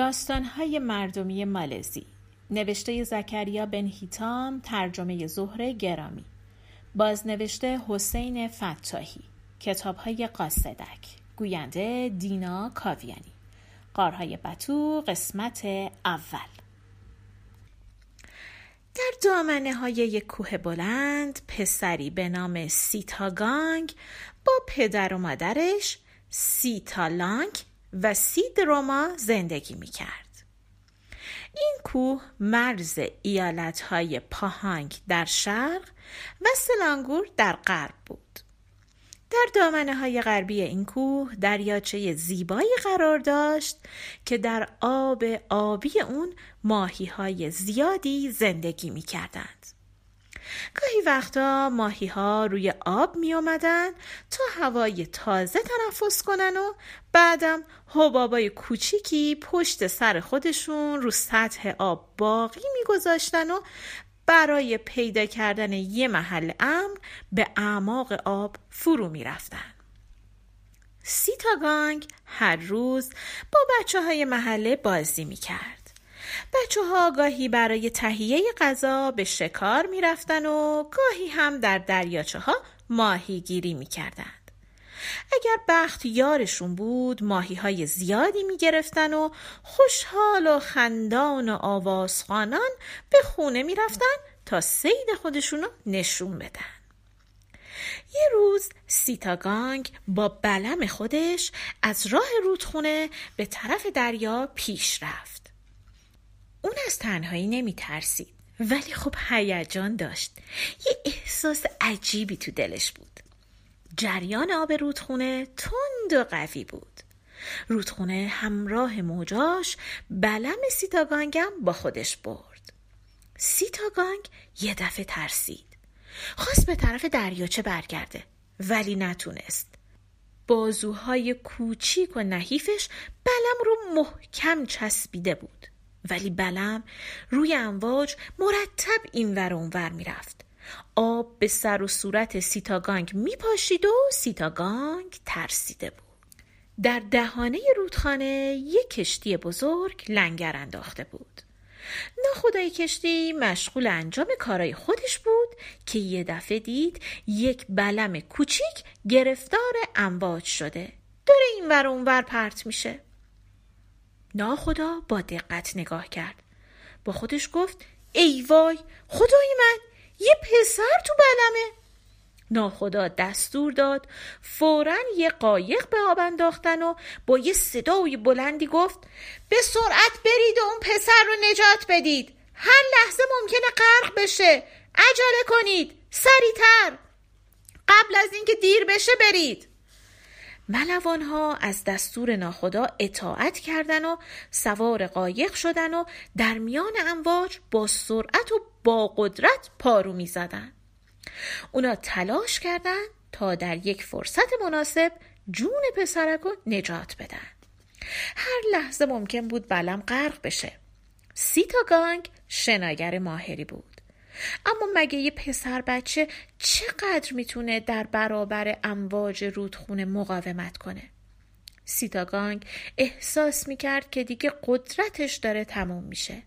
داستانهای مردمی مالزی. نوشته زکریا بن هیتام ترجمه زهره گرامی. بازنوشته حسین فتاحی. کتابهای قاصدک. گوینده دینا کاویانی. قارهای بطو قسمت اول. در دامنه های یک کوه بلند پسری به نام سیتاگانگ با پدر و مادرش سیتالانگ و سید روما زندگی می کرد. این کوه مرز های پاهانگ در شرق و سلانگور در غرب بود. در دامنه های غربی این کوه دریاچه زیبایی قرار داشت که در آب آبی اون ماهی های زیادی زندگی می کردند. گاهی وقتا ماهی ها روی آب می اومدن تا هوای تازه تنفس کنن و بعدم حبابای کوچیکی پشت سر خودشون رو سطح آب باقی میگذاشتن و برای پیدا کردن یه محل امن به اعماق آب فرو می‌رفتن. سیتاگانگ هر روز با بچه های محله بازی می کرد. بچه ها گاهی برای تهیه غذا به شکار می رفتن و گاهی هم در دریاچه ها ماهیگیری می کردند. اگر بخت یارشون بود ماهی های زیادی می گرفتن و خوشحال و خندان و آوازخانان به خونه می رفتن تا سید خودشونو نشون بدن. یه روز سیتاگانگ با بلم خودش از راه رودخونه به طرف دریا پیش رفت. اون از تنهایی نمی ترسید ولی خب هیجان داشت. یه احساس عجیبی تو دلش بود. جریان آب رودخونه تند و قوی بود. رودخونه همراه موجاش بلم سیتاگانگم با خودش برد. سیتاگانگ یه دفعه ترسید. خواست به طرف دریاچه برگرده ولی نتونست. بازوهای کوچیک و نحیفش بلم رو محکم چسبیده بود. ولی بلم روی امواج مرتب این ور اونور می‌رفت. آب به سر و صورت سیتاگانگ میپاشید و سیتاگانگ ترسیده بود. در دهانه رودخانه یک کشتی بزرگ لنگر انداخته بود. ناخدای کشتی مشغول انجام کارای خودش بود که یه دفعه دید یک بلم کوچیک گرفتار امواج شده. داره این ور اونور پرت میشه. ناخدا با دقت نگاه کرد. با خودش گفت ای وای خدای من یه پسر تو بلمه. ناخدا دستور داد فورا یه قایق به آب انداختن و با یه صدای بلندی گفت به سرعت برید و اون پسر رو نجات بدید. هر لحظه ممکنه غرق بشه. عجله کنید. سریعتر. قبل از اینکه دیر بشه برید. ملوان ها از دستور ناخدا اطاعت کردن و سوار قایق شدن و در میان امواج با سرعت و با قدرت پارو می زدن. اونا تلاش کردند تا در یک فرصت مناسب جون پسرک رو نجات بدن. هر لحظه ممکن بود بلم غرق بشه. سیتا گانگ شناگر ماهری بود. اما مگه یه پسر بچه چقدر می‌تونه در برابر امواج رودخونه مقاومت کنه؟ سیتاگانگ احساس می‌کرد که دیگه قدرتش داره تموم میشه.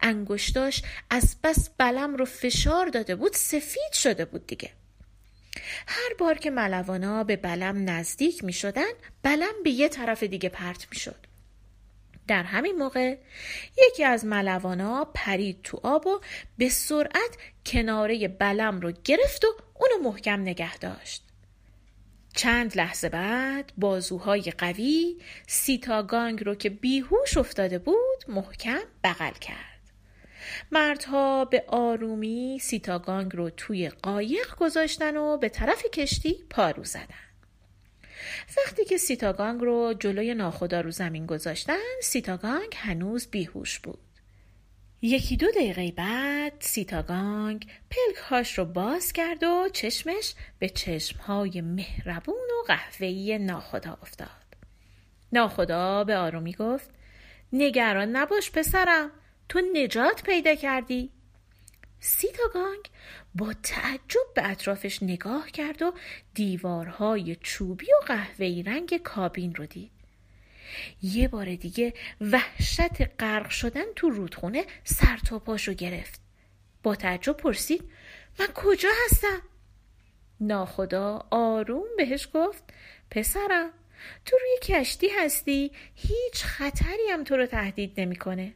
انگشتاش از بس بلم رو فشار داده بود سفید شده بود دیگه. هر بار که ملوانا به بلم نزدیک می شدن بلم به یه طرف دیگه پرت می شد. در همین موقع یکی از ملوانا پرید تو آب و به سرعت کناره بلم رو گرفت و اونو محکم نگه داشت. چند لحظه بعد بازوهای قوی سیتاگانگ رو که بیهوش افتاده بود محکم بغل کرد. مردها به آرومی سیتاگانگ رو توی قایق گذاشتن و به طرف کشتی پارو زدن. وقتی که سیتاگانگ رو جلوی ناخدا رو زمین گذاشتن سیتاگانگ هنوز بیهوش بود. یکی دو دقیقه بعد سیتاگانگ پلکهاش رو باز کرد و چشمش به چشمهای مهربون و قهوه‌ای ناخدا افتاد. ناخدا به آرومی گفت نگران نباش پسرم تو نجات پیدا کردی. سیتاگانگ با تعجب به اطرافش نگاه کرد و دیوارهای چوبی و قهوه‌ای رنگ کابین رو دید. یه بار دیگه وحشت غرق شدن تو رودخونه سر تا پاشو گرفت با تعجب پرسید من کجا هستم ناخدا آروم بهش گفت پسرم تو روی کشتی هستی هیچ خطری هم تو رو تهدید نمی‌کنه.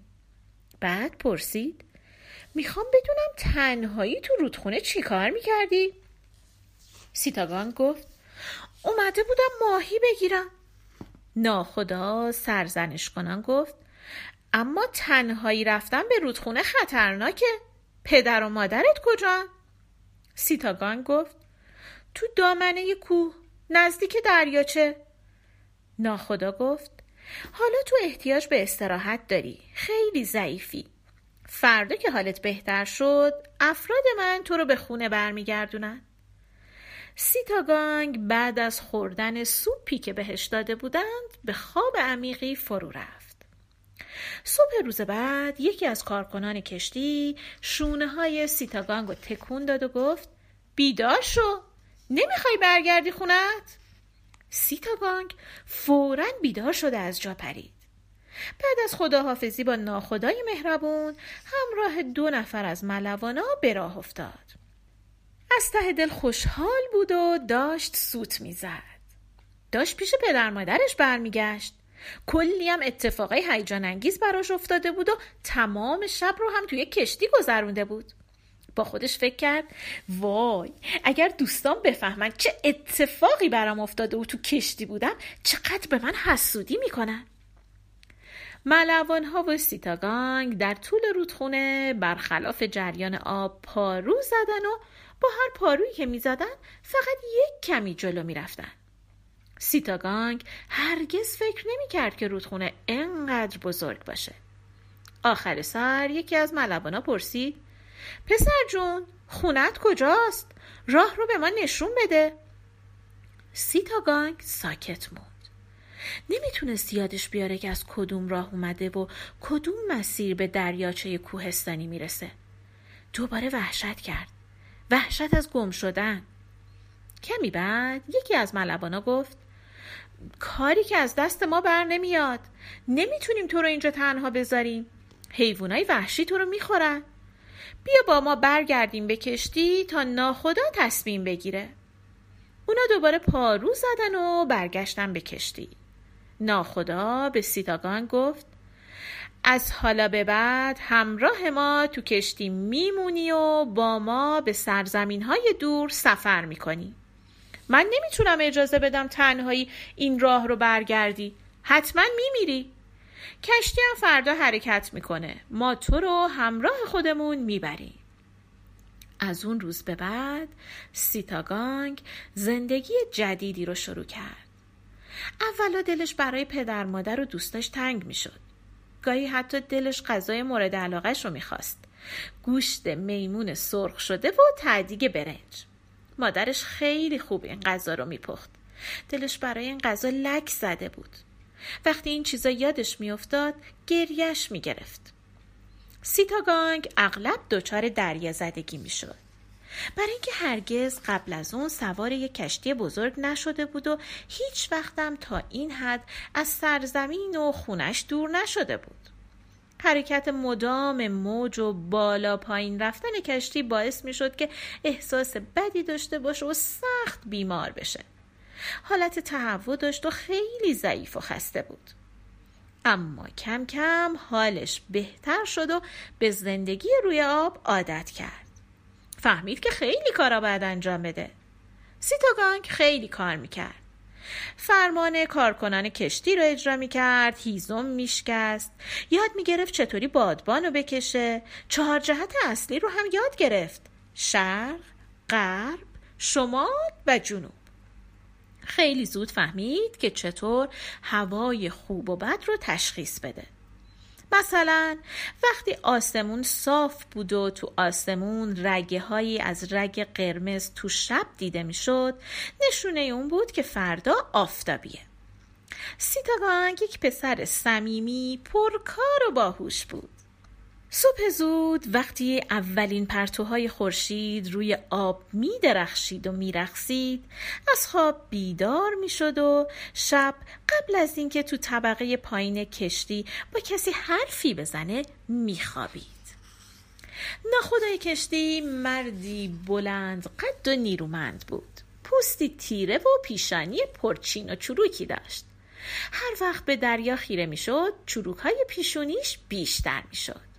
بعد پرسید می‌خوام بدونم تنهایی تو رودخونه چی کار می‌کردی؟ سیتاگان گفت اومده بودم ماهی بگیرم. ناخدا سرزنش کنان گفت اما تنهایی رفتن به رودخونه خطرناکه. پدر و مادرت کجا؟ سیتاگان گفت تو دامنه کوه نزدیک دریاچه. ناخدا گفت حالا تو احتیاج به استراحت داری. خیلی ضعیفی. فردا که حالت بهتر شد افراد من تو رو به خونه برمیگردونن. سیتاگانگ بعد از خوردن سوپی که بهش داده بودند به خواب عمیقی فرو رفت. صبح روز بعد یکی از کارکنان کشتی شونه های سیتاگانگ رو تکون داد و گفت بیدار شو نمی‌خوای برگردی خونت؟ سیتاگانگ فورا بیدار شده از جا پرید. بعد از خداحافظی با ناخدای مهربون همراه دو نفر از ملوانا به راه افتاد. از ته دل خوشحال بود و داشت سوت می‌زد. داشت پیش پدر مادرش برمیگشت. کلی هم اتفاقای هیجان انگیز براش افتاده بود و تمام شب رو هم توی کشتی گذرونده بود. با خودش فکر کرد وای اگر دوستان بفهمن چه اتفاقی برام افتاده و تو کشتی بودم چقدر به من حسودی می‌کنن. ملوان ها و سیتاگانگ در طول رودخونه برخلاف جریان آب پارو زدن و با هر پارویی که می‌زدن فقط یک کمی جلو می‌رفتن. سیتاگانگ هرگز فکر نمی‌کرد که رودخونه انقدر بزرگ باشه. آخر سر یکی از ملوانا پرسید پسر جون خونت کجاست؟ راه رو به ما نشون بده. سیتاگانگ ساکت موند. نمی‌تونست یادش بیاره که از کدوم راه اومده و کدوم مسیر به دریاچه کوهستانی می‌رسه. دوباره وحشت کرد. وحشت از گم شدن. کمی بعد یکی از ملبانا گفت کاری که از دست ما بر نمیاد. نمی‌تونیم تو رو اینجا تنها بذاریم. حیوانای وحشی تو رو می‌خورن. بیا با ما برگردیم به کشتی تا ناخدا تصمیم بگیره. اونا دوباره پارو زدن و برگشتن به کشتی. ناخدا به سیتاگان گفت از حالا به بعد همراه ما تو کشتی میمونی و با ما به سرزمین های دور سفر می‌کنی. من نمی‌تونم اجازه بدم تنهایی این راه رو برگردی. حتما میمیری. کشتی هم فردا حرکت می‌کنه. ما تو رو همراه خودمون می‌بریم. از اون روز به بعد سیتاگانگ زندگی جدیدی رو شروع کرد. اولا دلش برای پدر مادر و دوستاش تنگ می‌شد. گاهی حتی دلش غذای مورد علاقش رو می‌خواست. گوشت میمون سرخ شده و تعدیگ برنج. مادرش خیلی خوب این غذا رو میپخت. دلش برای این غذا لک زده بود. وقتی این چیزا یادش میافتاد گریش می‌گرفت. سیتاگانگ اغلب دچار دریا زدگی می‌شد. برای اینکه هرگز قبل از اون سوار یک کشتی بزرگ نشده بود و هیچ وقتم تا این حد از سرزمین و خونش دور نشده بود. حرکت مدام موج و بالا پایین رفتن کشتی باعث می شد که احساس بدی داشته باشه و سخت بیمار بشه. حالت تهوع داشت و خیلی ضعیف و خسته بود. اما کم کم حالش بهتر شد و به زندگی روی آب عادت کرد. فهمید که خیلی کارا باید انجام بده. سیتاگانگ خیلی کار می‌کرد. فرمان کارکنان کشتی رو اجرا می‌کرد هیزم میشکست. یاد می‌گرفت چطوری بادبان رو بکشه. چهار جهت اصلی رو هم یاد گرفت. شرق غرب شمال و جنوب. خیلی زود فهمید که چطور هوای خوب و بد رو تشخیص بده. مثلا وقتی آسمون صاف بود و تو آسمون رگه هایی از رگ قرمز تو شب دیده می‌شد نشونه اون بود که فردا آفتابیه. سیتاگانگ یک پسر صمیمی پرکار و باهوش بود. صبح زود وقتی اولین پرتوهای خورشید روی آب می درخشید و می رخصید از خواب بیدار می شد و شب قبل از اینکه تو طبقه پایین کشتی با کسی حرفی بزنه می خوابید. ناخدای کشتی مردی بلند قد و نیرومند بود. پوستی تیره و پیشانی پرچین و چروکی داشت. هر وقت به دریا خیره می‌شد چروک های پیشونیش بیشتر می‌شد.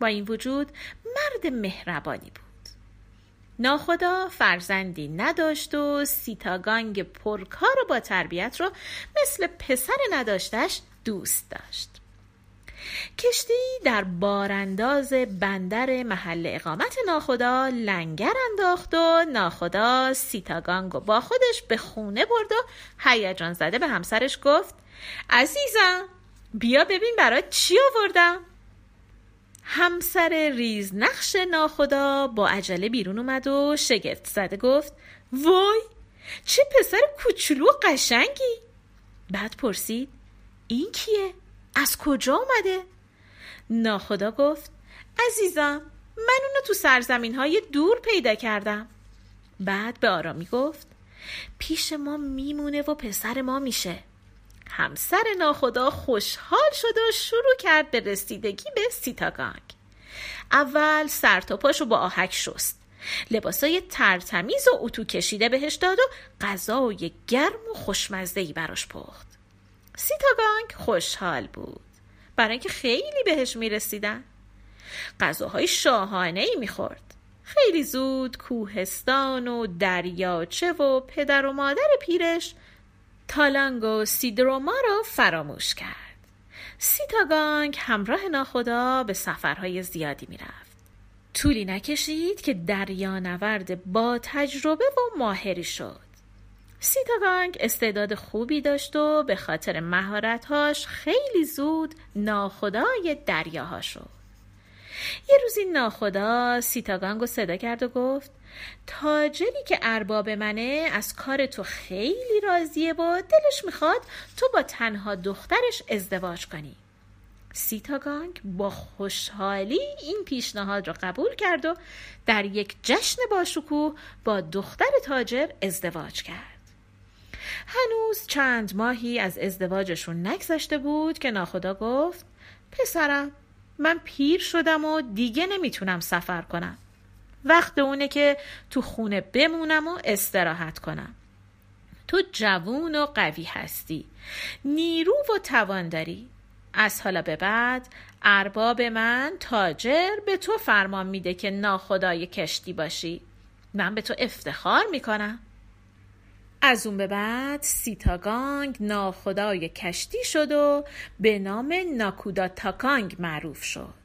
با این وجود مرد مهربانی بود. ناخدا فرزندی نداشت و سیتاگانگ پرکار و با تربیت رو مثل پسر نداشتش دوست داشت. کشتی در بارانداز بندر محل اقامت ناخدا لنگر انداخت و ناخدا سیتاگانگو با خودش به خونه برد و هیجان زده به همسرش گفت عزیزم بیا ببین برات چی آوردم؟ همسر ریز نقش ناخدا با عجله بیرون اومد و شگفت زده گفت وای چه پسر کوچولو قشنگی بعد پرسید این کیه؟ از کجا اومده؟ ناخدا گفت عزیزم من اونو تو سرزمین های دور پیدا کردم بعد به آرامی گفت پیش ما میمونه و پسر ما میشه همسر ناخدا خوشحال شد و شروع کرد به رسیدگی به سیتاگانگ. اول سر تا پاشو با آهک شست. لباسای ترتمیز و اتو کشیده بهش داد و غذای گرم و خوشمزهی براش پخت. سیتاگانگ خوشحال بود. برای اینکه خیلی بهش می‌رسیدن. غذاهای شاهانه ای می‌خورد. خیلی زود کوهستان و دریاچه و پدر و مادر پیرش تالانگ و سیدروما را فراموش کرد. سیتاگانگ همراه ناخدا به سفرهای زیادی می‌رفت. طولی نکشید که دریانورد با تجربه و ماهری شد. سیتاگانگ استعداد خوبی داشت و به خاطر مهارتهاش خیلی زود ناخدای دریاها شد. یه روزی ناخدا سیتاگانگ صدا کرد و گفت تاجری که ارباب منه از کار تو خیلی راضیه و دلش می‌خواد تو با تنها دخترش ازدواج کنی. سیتاگانگ با خوشحالی این پیشنهاد را قبول کرد و در یک جشن باشکوه با دختر تاجر ازدواج کرد. هنوز چند ماهی از ازدواجشون نگذشته بود که ناخدا گفت پسرم من پیر شدم و دیگه نمی‌تونم سفر کنم. وقت اونه که تو خونه بمونم و استراحت کنم. تو جوون و قوی هستی. نیرو و توان داری. از حالا به بعد ارباب من تاجر به تو فرمان میده که ناخدای کشتی باشی. من به تو افتخار می‌کنم. از اون به بعد سیتاگانگ ناخدای کشتی شد و به نام ناکودا تاکانگ معروف شد.